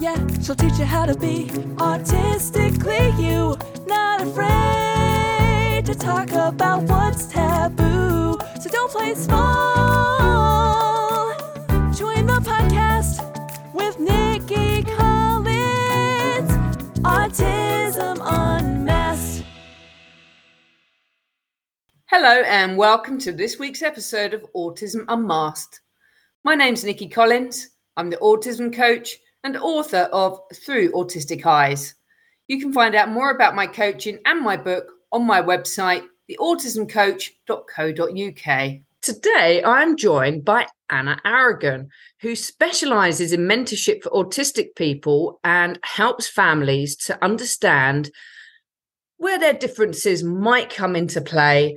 Yeah, she'll teach you how to be artistically you. Not afraid to talk about what's taboo. So don't play small. Join the podcast with Nikki Collins. Autism Unmasked. Hello, and welcome to this week's episode of Autism Unmasked. My name's Nikki Collins. I'm the autism coach and author of Through Autistic Eyes. You can find out more about my coaching and my book on my website, theautismcoach.co.uk. Today, I'm joined by Ana Aragon, who specializes in mentorship for autistic people and helps families to understand where their differences might come into play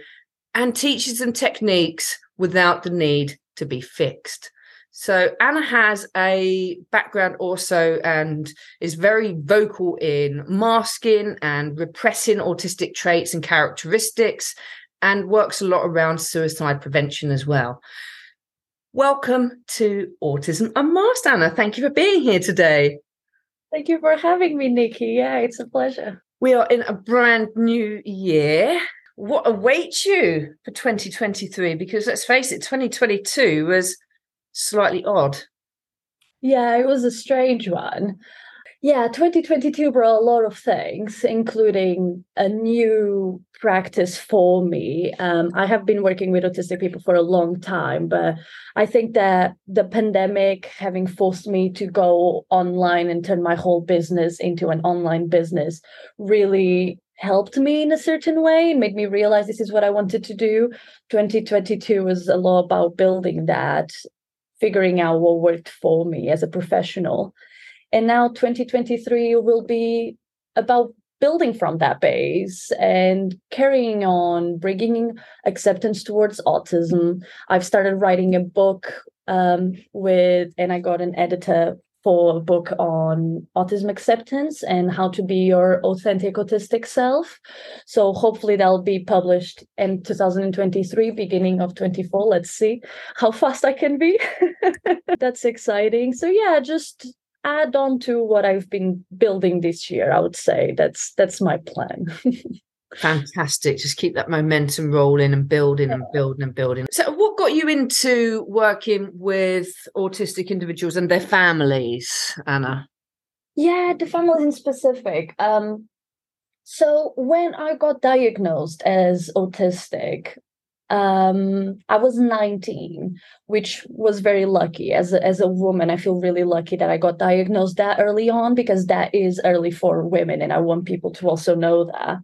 and teaches them techniques without the need to be fixed. So Ana has a background also and is very vocal in masking and repressing autistic traits and characteristics and works a lot around suicide prevention as well. Welcome to Autism Unmasked, Ana. Thank you for being here today. Thank you for having me, Nikki. Yeah, it's a pleasure. We are in a brand new year. What awaits you for 2023? Because let's face it, 2022 was slightly odd. Yeah, it was a strange one. Yeah, 2022 brought a lot of things, including a new practice for me. Um, I have been working with autistic people for a long time, but I think that the pandemic having forced me to go online and turn my whole business into an online business really helped me in a certain way, made me realize this is what I wanted to do. 2022 was a lot about building that figuring out what worked for me as a professional. And now 2023 will be about building from that base and carrying on, bringing acceptance towards autism. I've started writing a book um, with, and I got an editor for a book on autism acceptance and how to be your authentic autistic self. So hopefully that'll be published in 2023, beginning of 24. Let's see how fast I can be. That's exciting. So yeah, just add on to what I've been building this year. I would say that's that's my plan. Fantastic. Just keep that momentum rolling and building and building and building. So, what got you into working with autistic individuals and their families, Ana? Yeah, the families in specific. Um, so, when I got diagnosed as autistic, um, I was 19, which was very lucky. As a, as a woman, I feel really lucky that I got diagnosed that early on because that is early for women. And I want people to also know that.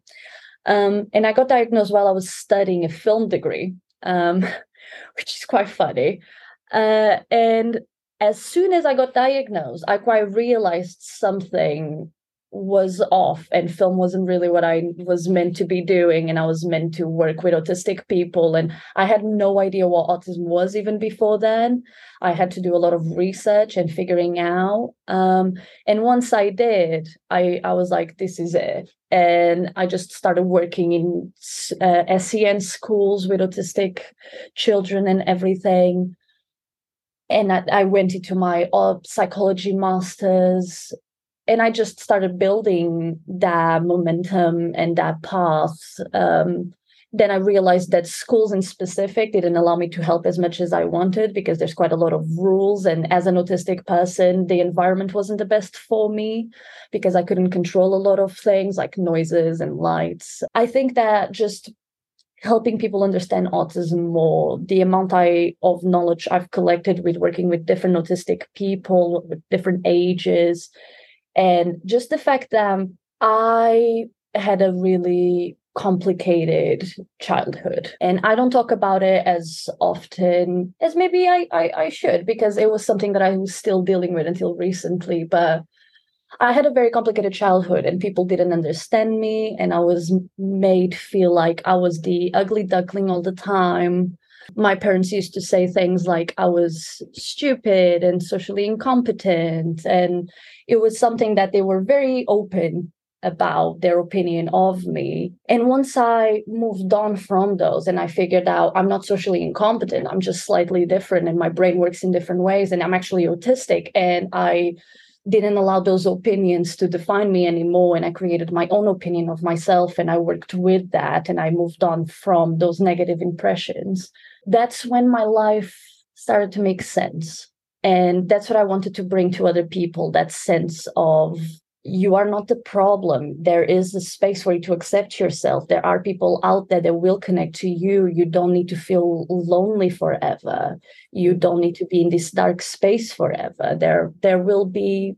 Um, and I got diagnosed while I was studying a film degree, um, which is quite funny. Uh, and as soon as I got diagnosed, I quite realized something was off and film wasn't really what I was meant to be doing. And I was meant to work with autistic people. And I had no idea what autism was even before then. I had to do a lot of research and figuring out. Um, and once I did, I, I was like, this is it. And I just started working in uh, SEN schools with autistic children and everything and I, I, went into my uh, psychology masters and I just started building that momentum and that path. Um, then I realized that schools in specific didn't allow me to help as much as I wanted because there's quite a lot of rules. And as an autistic person, the environment wasn't the best for me because I couldn't control a lot of things like noises and lights. I think that just helping people understand autism more the amount i of knowledge i've collected with working with different autistic people with different ages and just the fact that I had a really complicated childhood. And i don't talk about it as often as maybe I, I, I should because it was something that i was still dealing with until recently. But i had a very complicated childhood and people didn't understand me. And i was made feel like i was the ugly duckling all the time my parents used to say things like I was stupid and socially incompetent. And it was something that they were very open about their opinion of me. And once I moved on from those and I figured out I'm not socially incompetent, I'm just slightly different and my brain works in different ways and I'm actually autistic and I didn't allow those opinions to define me anymore and i created my own opinion of myself and i worked with that and i moved on from those negative impressions that's when my life started to make sense and that's what i wanted to bring to other people that sense of you are not the problem. There is a space for you to accept yourself. There are people out there that will connect to you. You don't need to feel lonely forever. You mm-hmm. don't need to be in this dark space forever. There, there will be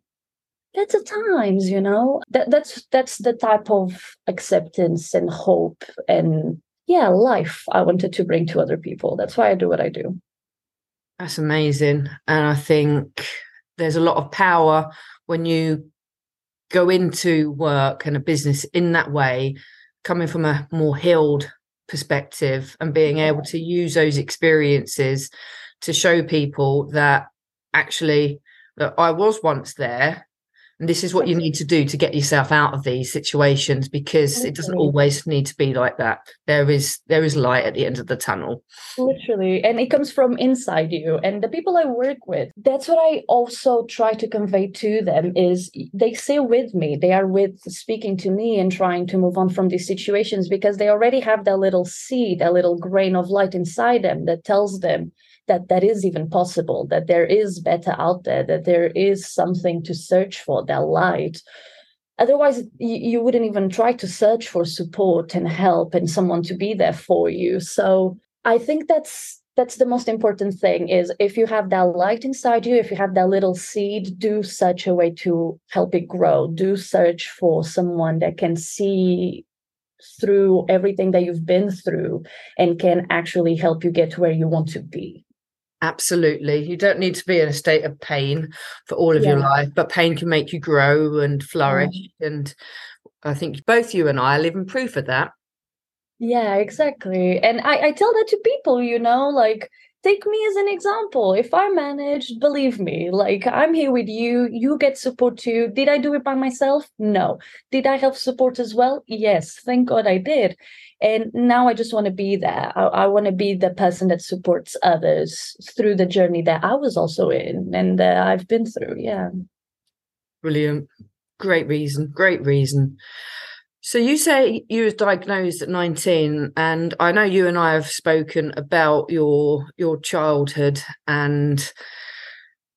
that's better times, you know. That that's that's the type of acceptance and hope and yeah, life I wanted to bring to other people. That's why I do what I do. That's amazing. And I think there's a lot of power when you go into work and a business in that way, coming from a more healed perspective and being able to use those experiences to show people that actually that I was once there and this is what you need to do to get yourself out of these situations because it doesn't always need to be like that. There is there is light at the end of the tunnel. Literally. And it comes from inside you. And the people I work with, that's what I also try to convey to them is they stay with me. They are with speaking to me and trying to move on from these situations because they already have that little seed, a little grain of light inside them that tells them that that is even possible, that there is better out there, that there is something to search for, that light. Otherwise, you, wouldn't even try to search for support and help and someone to be there for you. So I think that's that's the most important thing is if you have that light inside you if you have that little seed do such a way to help it grow do search for someone that can see through everything that you've been through and can actually help you get to where you want to be Absolutely. You don't need to be in a state of pain for all of yeah. your life, but pain can make you grow and flourish. Yeah. And I think both you and I are living proof of that. Yeah, exactly. And I, I tell that to people, you know, like take me as an example. If I managed, believe me, like I'm here with you, you get support too. Did I do it by myself? No. Did I have support as well? Yes. Thank God I did and now i just want to be there i, I want to be the person that supports others through the journey that i was also in and uh, i've been through yeah. Brilliant. Great reason great reason. So you say you was diagnosed at 19 and i know you and i have spoken about your your childhood and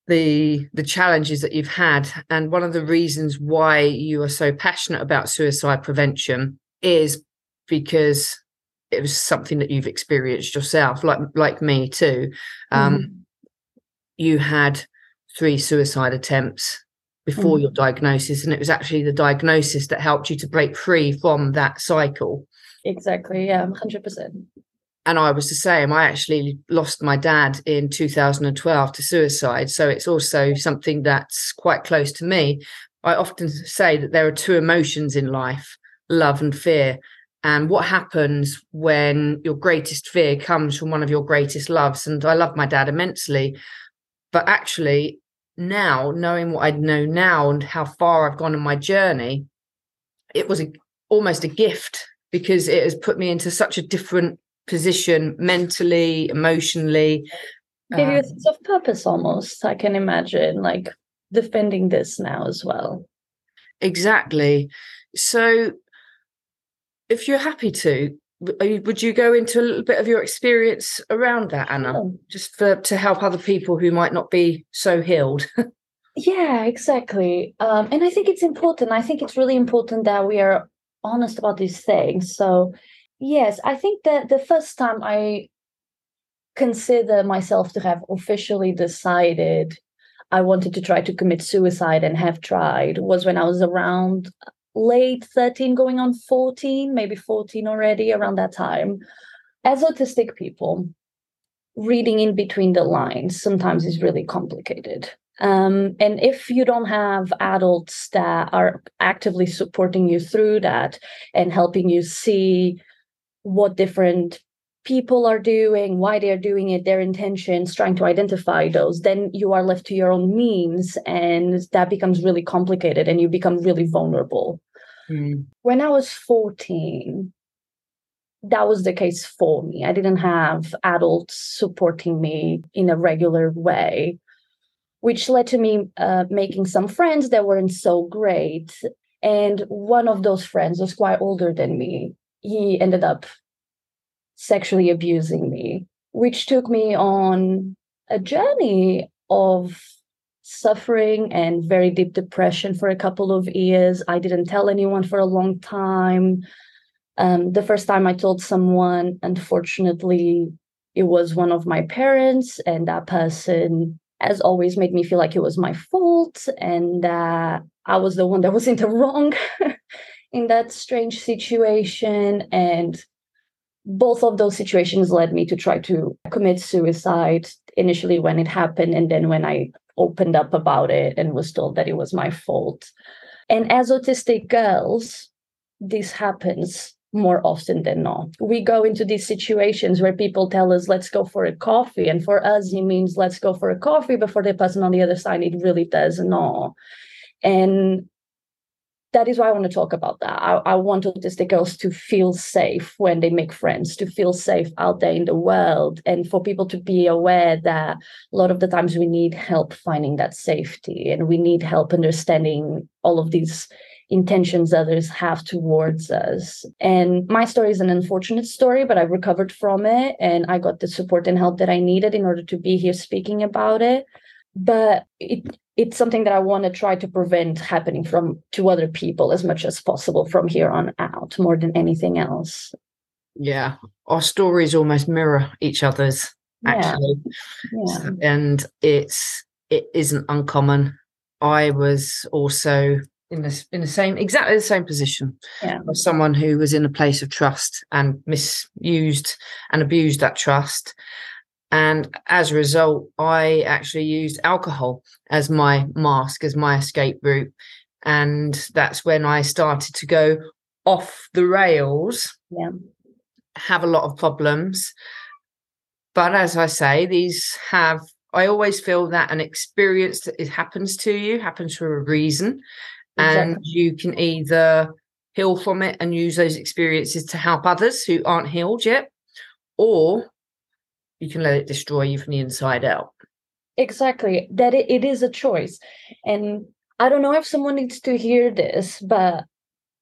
the the challenges that you've had and one of the reasons why you are so passionate about suicide prevention is because it was something that you've experienced yourself, like like me too. Um, mm-hmm. You had three suicide attempts before mm-hmm. your diagnosis, and it was actually the diagnosis that helped you to break free from that cycle. Exactly. Yeah, hundred percent. And I was the same. I actually lost my dad in 2012 to suicide. So it's also something that's quite close to me. I often say that there are two emotions in life love and fear and what happens when your greatest fear comes from one of your greatest loves. And I love my dad immensely. But actually, now, knowing what I know now and how far I've gone in my journey, it was a, almost a gift because it has put me into such a different position mentally, emotionally. Give you a um, sense of purpose almost, I can imagine, like defending this now as well. Exactly. So if you're happy to, would you go into a little bit of your experience around that, Ana, just for to help other people who might not be so healed? yeah, exactly. Um, and I think it's important. I think it's really important that we are honest about these things. So, yes, I think that the first time I consider myself to have officially decided I wanted to try to commit suicide and have tried was when I was around late 13 going on 14 maybe 14 already around that time as autistic people reading in between the lines sometimes is really complicated um, and if you don't have adults that are actively supporting you through that and helping you see what different people are doing, why they're doing it, their intentions, trying to identify those, then you are left to your own means and that becomes really complicated and you become really vulnerable. Mm. When I was 14, that was the case for me. I didn't have adults supporting me in a regular way. which led to me uh, making some friends that weren't so great. And one of those friends was quite older than me. He ended up sexually abusing me, which took me on a journey of suffering and very deep depression for a couple of years. I didn't tell anyone for a long time. Um, the first time I told someone, unfortunately, it was one of my parents, and that person has always made me feel like it was my fault and that I was the one that was in the wrong in that strange situation. And both of those situations led me to try to commit suicide initially when it happened, and then when I opened up about it and was told that it was my fault. And as autistic girls, this happens more often than not. We go into these situations where people tell us, let's go for a coffee. And for us, it means let's go for a coffee, but for the person on the other side, it really does not. And that is why I want to talk about that. I, I, want autistic girls to feel safe when they make friends, to feel safe out there in the world, and for people to be aware that a lot of the times we need help finding that safety and we need help understanding all of these intentions others have towards us. And my story is an unfortunate story, but I recovered from it and I got the support and help that I needed in order to be here speaking about it. But it it's something that I want to try to prevent happening from to other people as much as possible from here on out, more than anything else. Yeah, our stories almost mirror each other's actually, yeah. and it's it isn't uncommon. I was also in the in the same exactly the same position yeah. as someone who was in a place of trust and misused and abused that trust and as a result, I actually used alcohol as my mask, as my escape route. And that's when I started to go off the rails, yeah. have a lot of problems. But as I say, these have, I always feel that an experience that it happens to you happens for a reason. Exactly. And you can either heal from it and use those experiences to help others who aren't healed yet, or you can let it destroy you from the inside out exactly that it, it is a choice and i don't know if someone needs to hear this but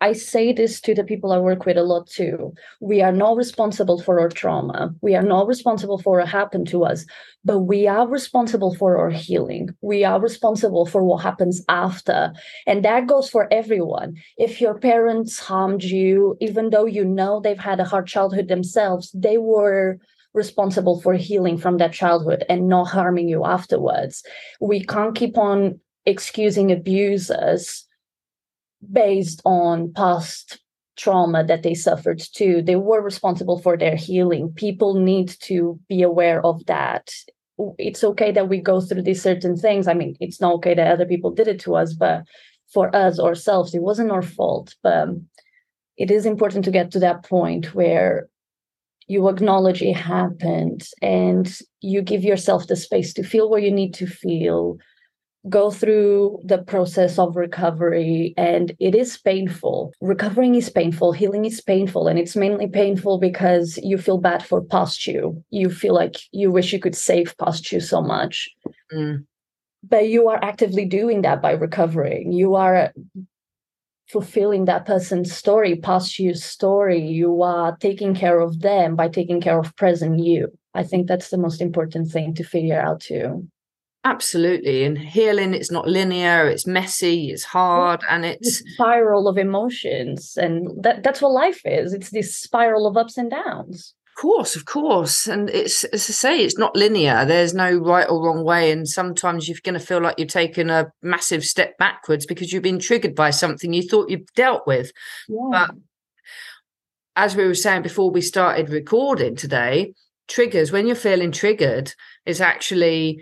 I say this to the people I work with a lot too. We are not responsible for our trauma. We are not responsible for what happened to us, but we are responsible for our healing. We are responsible for what happens after. And that goes for everyone. If your parents harmed you, even though you know they've had a hard childhood themselves, they were responsible for healing from that childhood and not harming you afterwards. We can't keep on excusing abusers based on past trauma that they suffered too. They were responsible for their healing. People need to be aware of that. It's okay that we go through these certain things. I mean, it's not okay that other people did it to us, but for us ourselves, it wasn't our fault. But it is important to get to that point where you acknowledge it happened and you give yourself the space to feel what you need to feel go through the process of recovery and it is painful. Recovering is painful healing is painful and it's mainly painful because you feel bad for past you. You feel like you wish you could save past you so much. Mm. but you are actively doing that by recovering. You are fulfilling that person's story, past you story. You are taking care of them by taking care of present you. I think that's the most important thing to figure out too. Absolutely. And healing, it's not linear, it's messy, it's hard, and it's a spiral of emotions. And that, that's what life is. It's this spiral of ups and downs course, of course. And it's as I say, it's not linear. There's no right or wrong way. And sometimes you're going to feel like you've taken a massive step backwards because you've been triggered by something you thought you've dealt with. Yeah. But as we were saying before we started recording today, triggers, when you're feeling triggered, is actually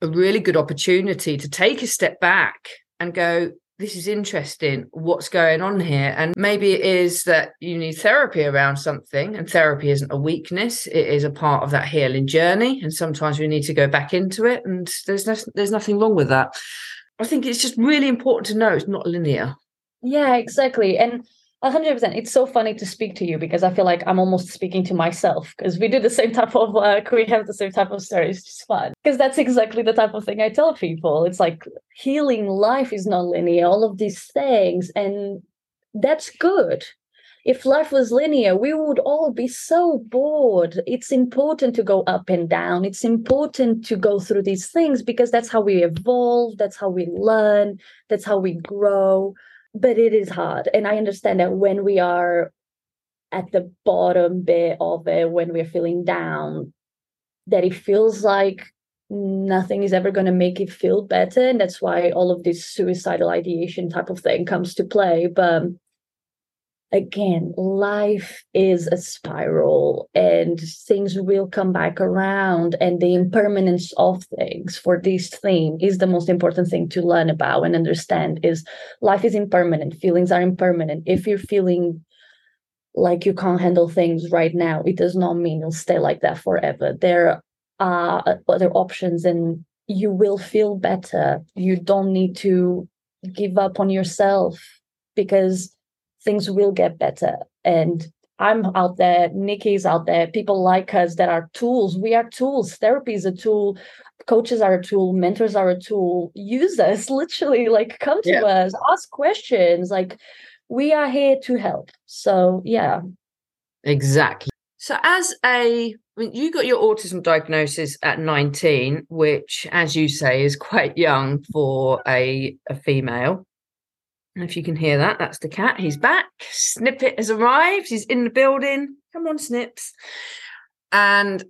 a really good opportunity to take a step back and go, this is interesting what's going on here? And maybe it is that you need therapy around something and therapy isn't a weakness it is a part of that healing journey and sometimes we need to go back into it and there's no, there's nothing wrong with that. I think it's just really important to know it's not linear. Yeah exactly and A hundred percent. It's so funny to speak to you because I feel like I'm almost speaking to myself because we do the same type of work, we have the same type of stories. It's just fun because that's exactly the type of thing I tell people. It's like healing life is not linear, all of these things, and that's good. If life was linear, we would all be so bored. It's important to go up and down. It's important to go through these things because that's how we evolve, that's how we learn, that's how we grow but it is hard and i understand that when we are at the bottom bit of it when we're feeling down that it feels like nothing is ever going to make it feel better and that's why all of this suicidal ideation type of thing comes to play but again, life is a spiral and things will come back around. And the impermanence of things for this theme is the most important thing to learn about and understand is life is impermanent. Feelings are impermanent. If you're feeling like you can't handle things right now, it does not mean you'll stay like that forever. There are other options and you will feel better. You don't need to give up on yourself because things will get better. And I'm out there, Nikki's out there, people like us that are tools. We are tools. Therapy is a tool. Coaches are a tool. Mentors are a tool. Use us, literally, like come to yeah. us, ask questions. Like we are here to help. So, yeah. Exactly. So, as a, I mean, you got your autism diagnosis at 19, which, as you say, is quite young for a, a female. If you can hear that, that's the cat. He's back. Snippet has arrived. He's in the building. Come on, Snips. And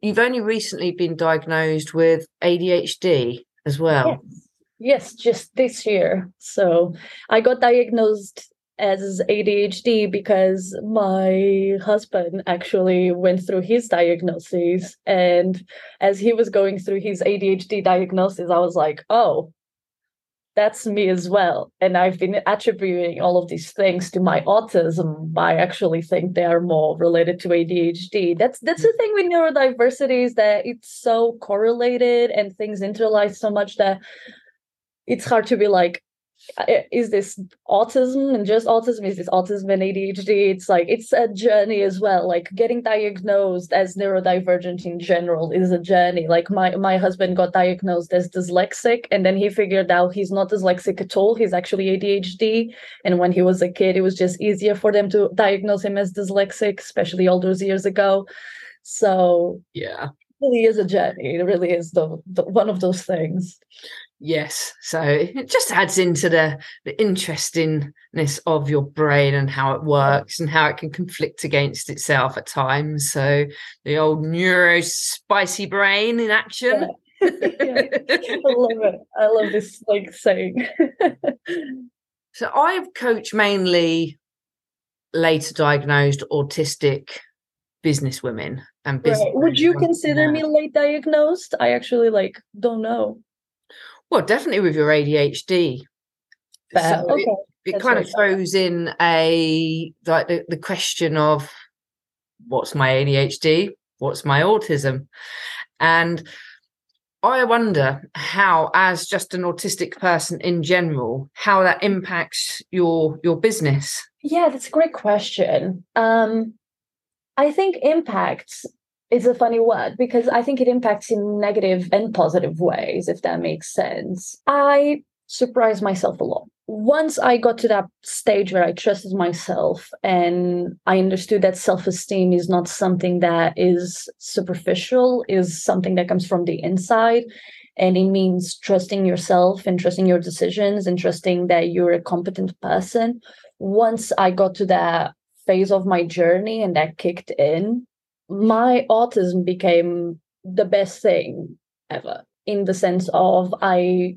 you've only recently been diagnosed with ADHD as well. Yes, yes just this year. So I got diagnosed as ADHD because my husband actually went through his diagnosis. And as he was going through his ADHD diagnosis, I was like, oh, that's me as well. And I've been attributing all of these things to my autism. I actually think they are more related to ADHD. That's that's the thing with neurodiversity is that it's so correlated and things interlice so much that it's hard to be like, is this autism? And just autism? Is this autism and adhd it's like it's a journey as well. Like getting diagnosed as neurodivergent in general is a journey. Like my my husband got diagnosed as dyslexic and then he figured out he's not dyslexic at all. He's actually adhd and when he was a kid it was just easier for them to diagnose him as dyslexic especially all those years ago. So yeah. really is a journey. It really is the, the, one of those things. Yes, so it just adds into the the interestingness of your brain and how it works and how it can conflict against itself at times. So the old neuro spicy brain in action. Yeah. yeah. I love it. I love this like saying. so I've coached mainly later diagnosed autistic business women and business. Right. Would you consider me late diagnosed? I actually like don't know. Well, definitely with your ADHD. So okay. It, it kind of throws in a like the, the question of what's my ADHD, what's my autism, and I wonder how, as just an autistic person in general, how that impacts your your business. Yeah, that's a great question. Um, I think impacts it's a funny word because I think it impacts in negative and positive ways, if that makes sense. I surprised myself a lot. Once I got to that stage where I trusted myself and I understood that self esteem is not something that is superficial, is something that comes from the inside. And it means trusting yourself and trusting your decisions and trusting that you're a competent person. Once I got to that phase of my journey and that kicked in, my autism became the best thing ever in the sense of I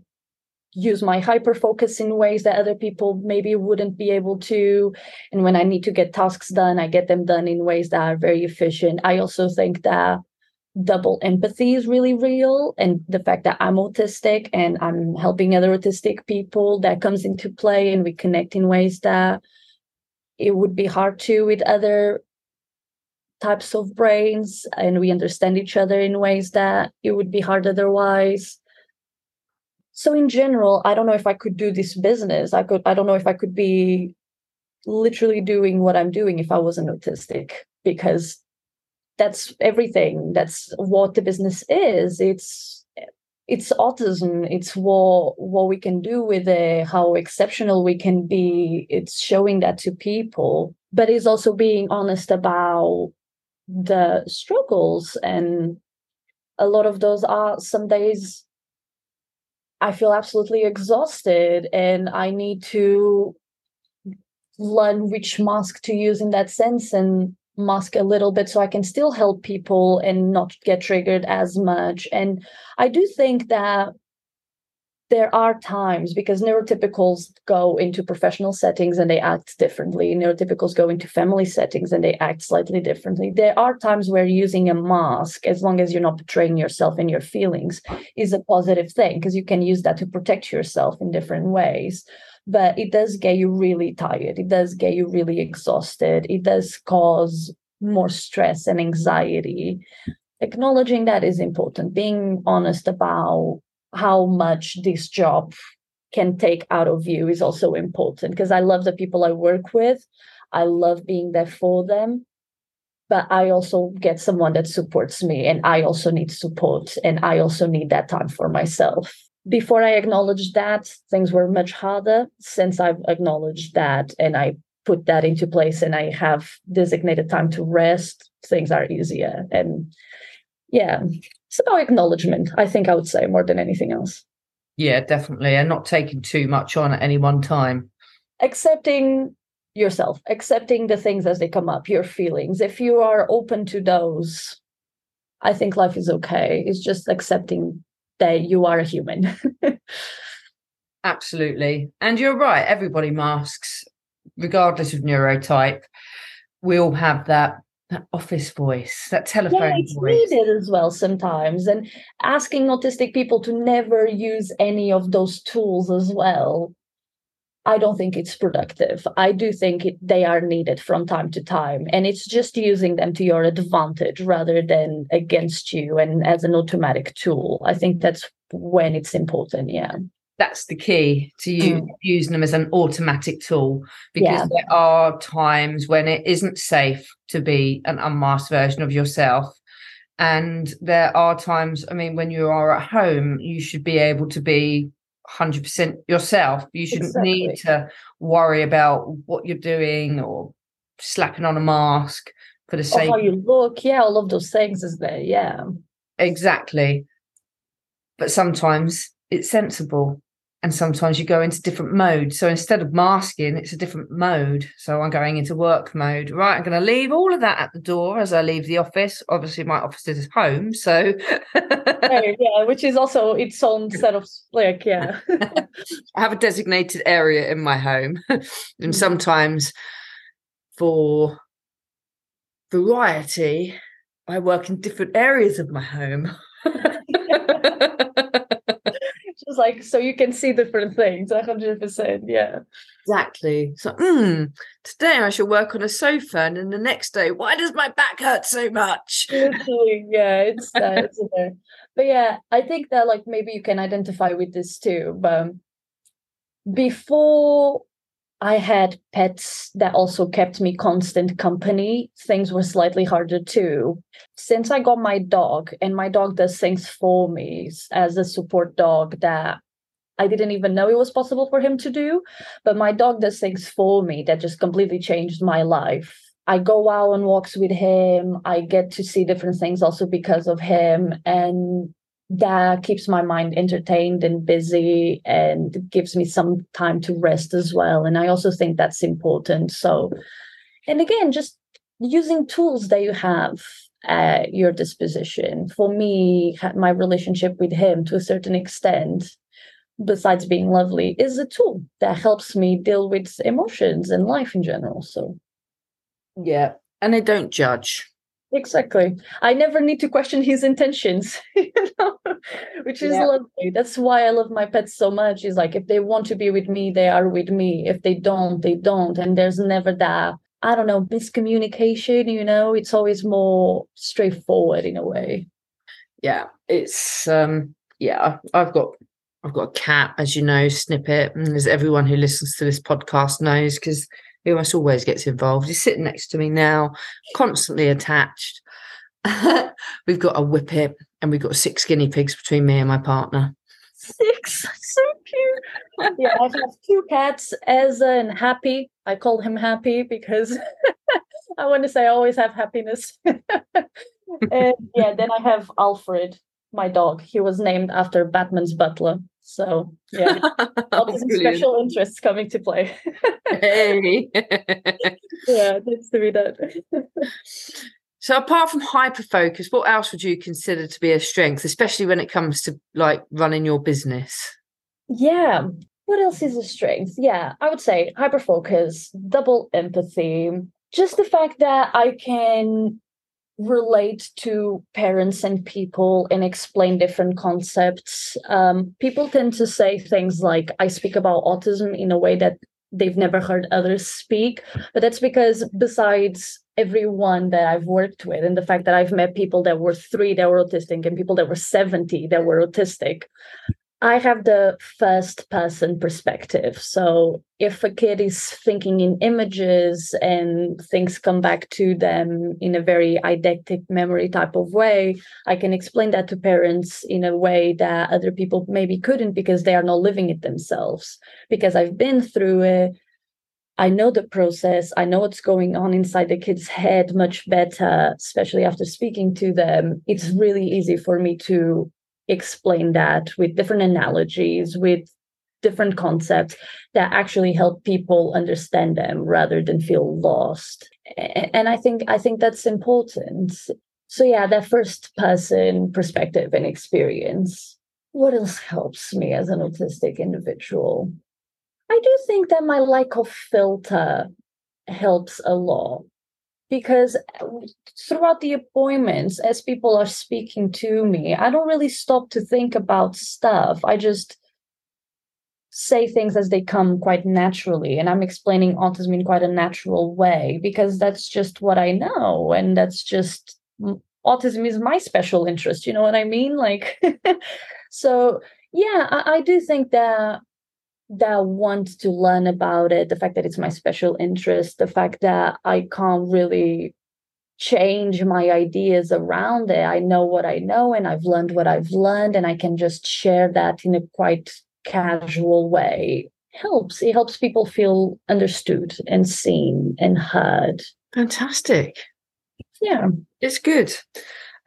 use my hyper focus in ways that other people maybe wouldn't be able to. And when I need to get tasks done, I get them done in ways that are very efficient. I also think that double empathy is really real. And the fact that I'm autistic and I'm helping other autistic people, that comes into play and we connect in ways that it would be hard to with other types of brains and we understand each other in ways that it would be hard otherwise so in general i don't know if i could do this business i could i don't know if i could be literally doing what I'm doing if I wasn't autistic because that's everything. That's what the business is. It's it's autism. It's what what we can do with it, how exceptional we can be. It's showing that to people, but it's also being honest about the struggles and a lot of those are some days I feel absolutely exhausted and I need to learn which mask to use in that sense and mask a little bit so I can still help people and not get triggered as much. And I do think that there are times because neurotypicals go into professional settings and they act differently. Neurotypicals go into family settings and they act slightly differently. There are times where using a mask, as long as you're not betraying yourself and your feelings, is a positive thing because you can use that to protect yourself in different ways. But it does get you really tired. It does get you really exhausted. It does cause more stress and anxiety. Acknowledging that is important, being honest about how much this job can take out of you is also important because I love the people I work with. I love being there for them. But I also get someone that supports me, and I also need support, and I also need that time for myself. Before I acknowledged that, things were much harder. Since I've acknowledged that and I put that into place and I have designated time to rest, things are easier. And yeah, it's about acknowledgement, I think I would say more than anything else. Yeah, definitely. And not taking too much on at any one time. Accepting yourself, accepting the things as they come up, your feelings. If you are open to those, I think life is okay. It's just accepting that you are a human. Absolutely. And you're right. Everybody masks, regardless of neurotype. We all have that that office voice, that telephone yeah, it's voice. needed as well sometimes. And asking autistic people to never use any of those tools as well. I don't think it's productive. I do think it, they are needed from time to time, and it's just using them to your advantage rather than against you and as an automatic tool. I think that's when it's important. Yeah that's the key to you mm. using them as an automatic tool because yeah. there are times when it isn't safe to be an unmasked version of yourself. And there are times i mean when you are at home you should be able to be 100% yourself. You shouldn't exactly. need to worry about what you're doing or slapping on a mask for the sake of how you look. Yeah all of those things is there yeah. Exactly. But sometimes it's sensible and sometimes you go into different modes. So instead of masking, it's a different mode. So I'm going into work mode. Right, I'm going to leave all of that at the door as I leave the office. Obviously, my office is home, so yeah, which is also its own set of like yeah. I have a designated area in my home, and mm. sometimes for variety, I work in different areas of my home just like so you can see different things 100% yeah. Exactly. So mm, today i should work on a sofa and then the next day why does my back hurt so much? Literally yeah it's that isn't it? But yeah i think that like maybe you can identify with this too but before I had pets that also kept me constant company. Things were slightly harder too. Since I got my dog, and my dog does things for me as a support dog that I didn't even know it was possible for him to do. But my dog does things for me that just completely changed my life. I go out on walks with him. I get to see different things also because of him. And that keeps my mind entertained and busy and gives me some time to rest as well. And i also think that's important. So and again just using tools that you have at your disposition. For me my relationship with him to a certain extent besides being lovely is a tool that helps me deal with emotions and life in general so. Yeah and they don't judge Exactly. I never need to question his intentions, you know? which is yeah. lovely. That's why I love my pets so much. Is like if they want to be with me, they are with me. If they don't, they don't. And there's never that, I don't know, miscommunication, you know, it's always more straightforward in a way. Yeah. It's um yeah, I've got I've got a cat, as you know, Snippet, and as everyone who listens to this podcast knows, because He almost always gets involved. He's sitting next to me now, constantly attached. we've got a whippet and we've got six guinea pigs between me and my partner. Six, so cute. yeah, I have two cats, Ezra and Happy. I call him Happy because I want to say I always have happiness. and yeah, then I have Alfred, my dog. He was named after Batman's butler. So yeah, all these special interests coming to play. hey. yeah, needs to be done. so apart from hyper focus, what else would you consider to be a strength, especially when it comes to like running your business? Yeah. What else is a strength? Yeah, I would say hyper focus, double empathy, just the fact that I can relate to parents and people and explain different concepts. Um, people tend to say things like, I speak about autism in a way that they've never heard others speak. But that's because, besides everyone that I've worked with, and the fact that I've met people that were three that were autistic and people that were 70 that were autistic, I have the first person perspective. So if a kid is thinking in images and things come back to them in a very eidetic memory type of way, I can explain that to parents in a way that other people maybe couldn't because they are not living it themselves. Because I've been through it. I know the process. I know what's going on inside the kid's head much better, especially after speaking to them. It's really easy for me to explain that with different analogies, with different concepts that actually help people understand them rather than feel lost. And I think I think that's important. So yeah, that first person perspective and experience. What else helps me as an autistic individual? I do think that my lack of filter helps a lot because uh, throughout the appointments as people are speaking to me i don't really stop to think about stuff. I just say things as they come quite naturally and i'm explaining autism in quite a natural way because that's just what i know and that's just autism is my special interest you know what i mean? Like so yeah I, I do think that that want to learn about it, the fact that it's my special interest, the fact that I can't really change my ideas around it. I know what I know and I've learned what I've learned, and I can just share that in a quite casual way. Helps. It helps people feel understood and seen and heard. Fantastic. Yeah. It's good.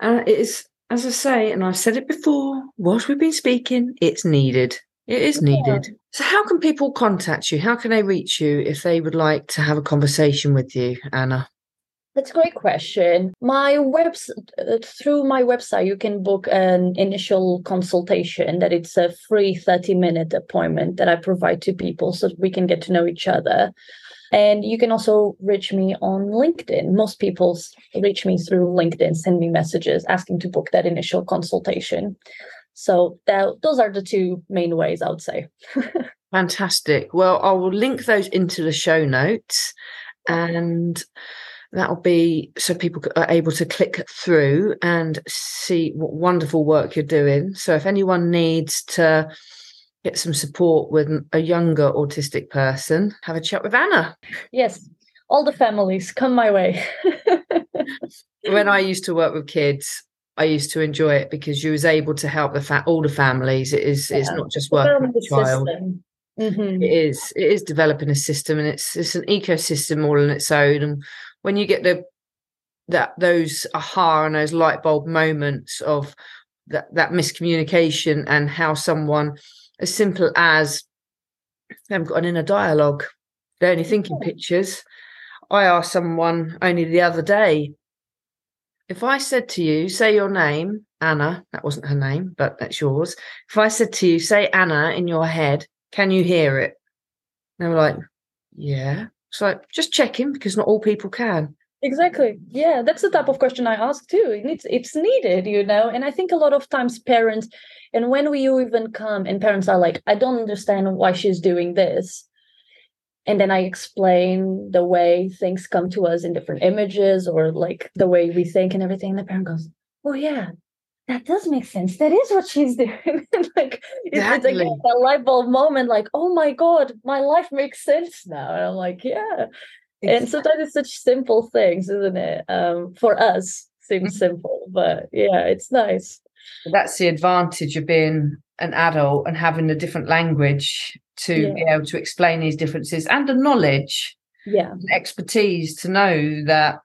Uh, it is, as I say, and I've said it before, whilst we've been speaking, it's needed. It is needed. Yeah. So, how can people contact you? How can they reach you if they would like to have a conversation with you, Ana? That's a great question. My webs uh, through my website, you can book an initial consultation. That it's a free thirty minute appointment that I provide to people so we can get to know each other. And you can also reach me on LinkedIn. Most people reach me through LinkedIn, send me messages asking to book that initial consultation. So that, those are the two main ways I would say. Fantastic. Well, I will link those into the show notes and that'll be so people are able to click through and see what wonderful work you're doing. So if anyone needs to get some support with a younger autistic person, have a chat with Ana. Yes, all the families come my way. when I used to work with kids, I used to enjoy it because you was able to help the fa- all the families. It is yeah. it's not just working with a child. Mm-hmm. It is it is developing a system and it's it's an ecosystem all on its own. And when you get the that those aha and those light bulb moments of that that miscommunication and how someone as simple as they haven't got an inner dialogue, they're only thinking yeah. pictures. I asked someone only the other day if I said to you, say your name, Ana, that wasn't her name, but that's yours. If I said to you, say Ana in your head, can you hear it? And they were like, yeah. It's like, just checking because not all people can. Exactly. Yeah, that's the type of question I ask too. It's it's needed, you know. And I think a lot of times parents, and when we even come and parents are like, I don't understand why she's doing this and then i explain the way things come to us in different images or like the way we think and everything and the parent goes oh yeah that does make sense. That is what she's doing. like it's, Exactly. it's again a light bulb moment, like, oh my god, my life makes sense now. And I'm like, yeah. And sometimes it's such simple things, isn't it? Um, for us, seems Mhm. simple, but yeah, it's nice. that's the advantage of being an adult and having a different language to Yeah. be able to explain these differences and the knowledge Yeah, expertise to know that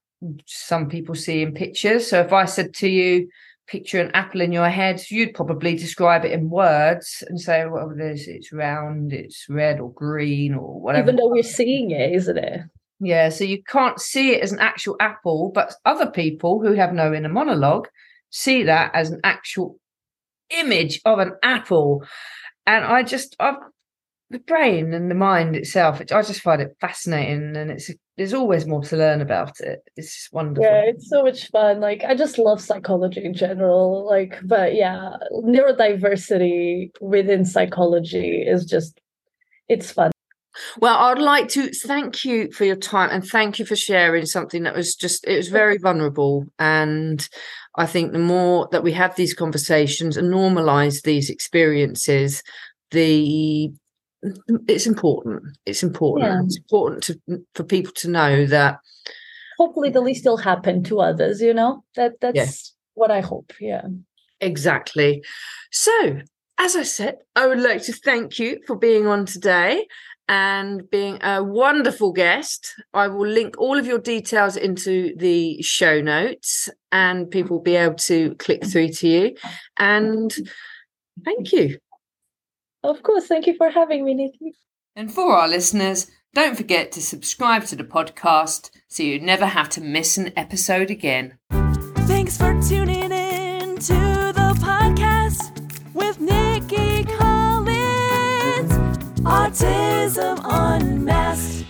some people see in pictures. So if I said to you, picture an apple in your head, you'd probably describe it in words and say, well, this it's round, it's red or green or whatever. even though we're seeing it, isn't it? Yeah, so you can't see it as an actual apple, but other people who have no inner monologue see that as an actual image of an apple. And I just, I've, the brain and the mind itself, it, I just find it fascinating, and it's there's always more to learn about it. It's just wonderful. Yeah, it's so much fun. Like I just love psychology in general. Like, but yeah, neurodiversity within psychology is just it's fun. Well, I'd like to thank you for your time and thank you for sharing something that was just, it was very vulnerable. And I think the more that we have these conversations and normalize these experiences, the it's important. It's important. Yeah. It's important to for people to know that Hopefully the least will happen to others, you know? That that's Yes. what I hope. Yeah. exactly. So, as I said, I would like to thank you for being on today and being a wonderful guest. I will link all of your details into the show notes and people will be able to click through to you. And thank you. Of course. Thank you for having me, Nikki. And for our listeners, don't forget to subscribe to the podcast so you never have to miss an episode again. Thanks for tuning in to the podcast with Nikki Collins. Autism Unmasked.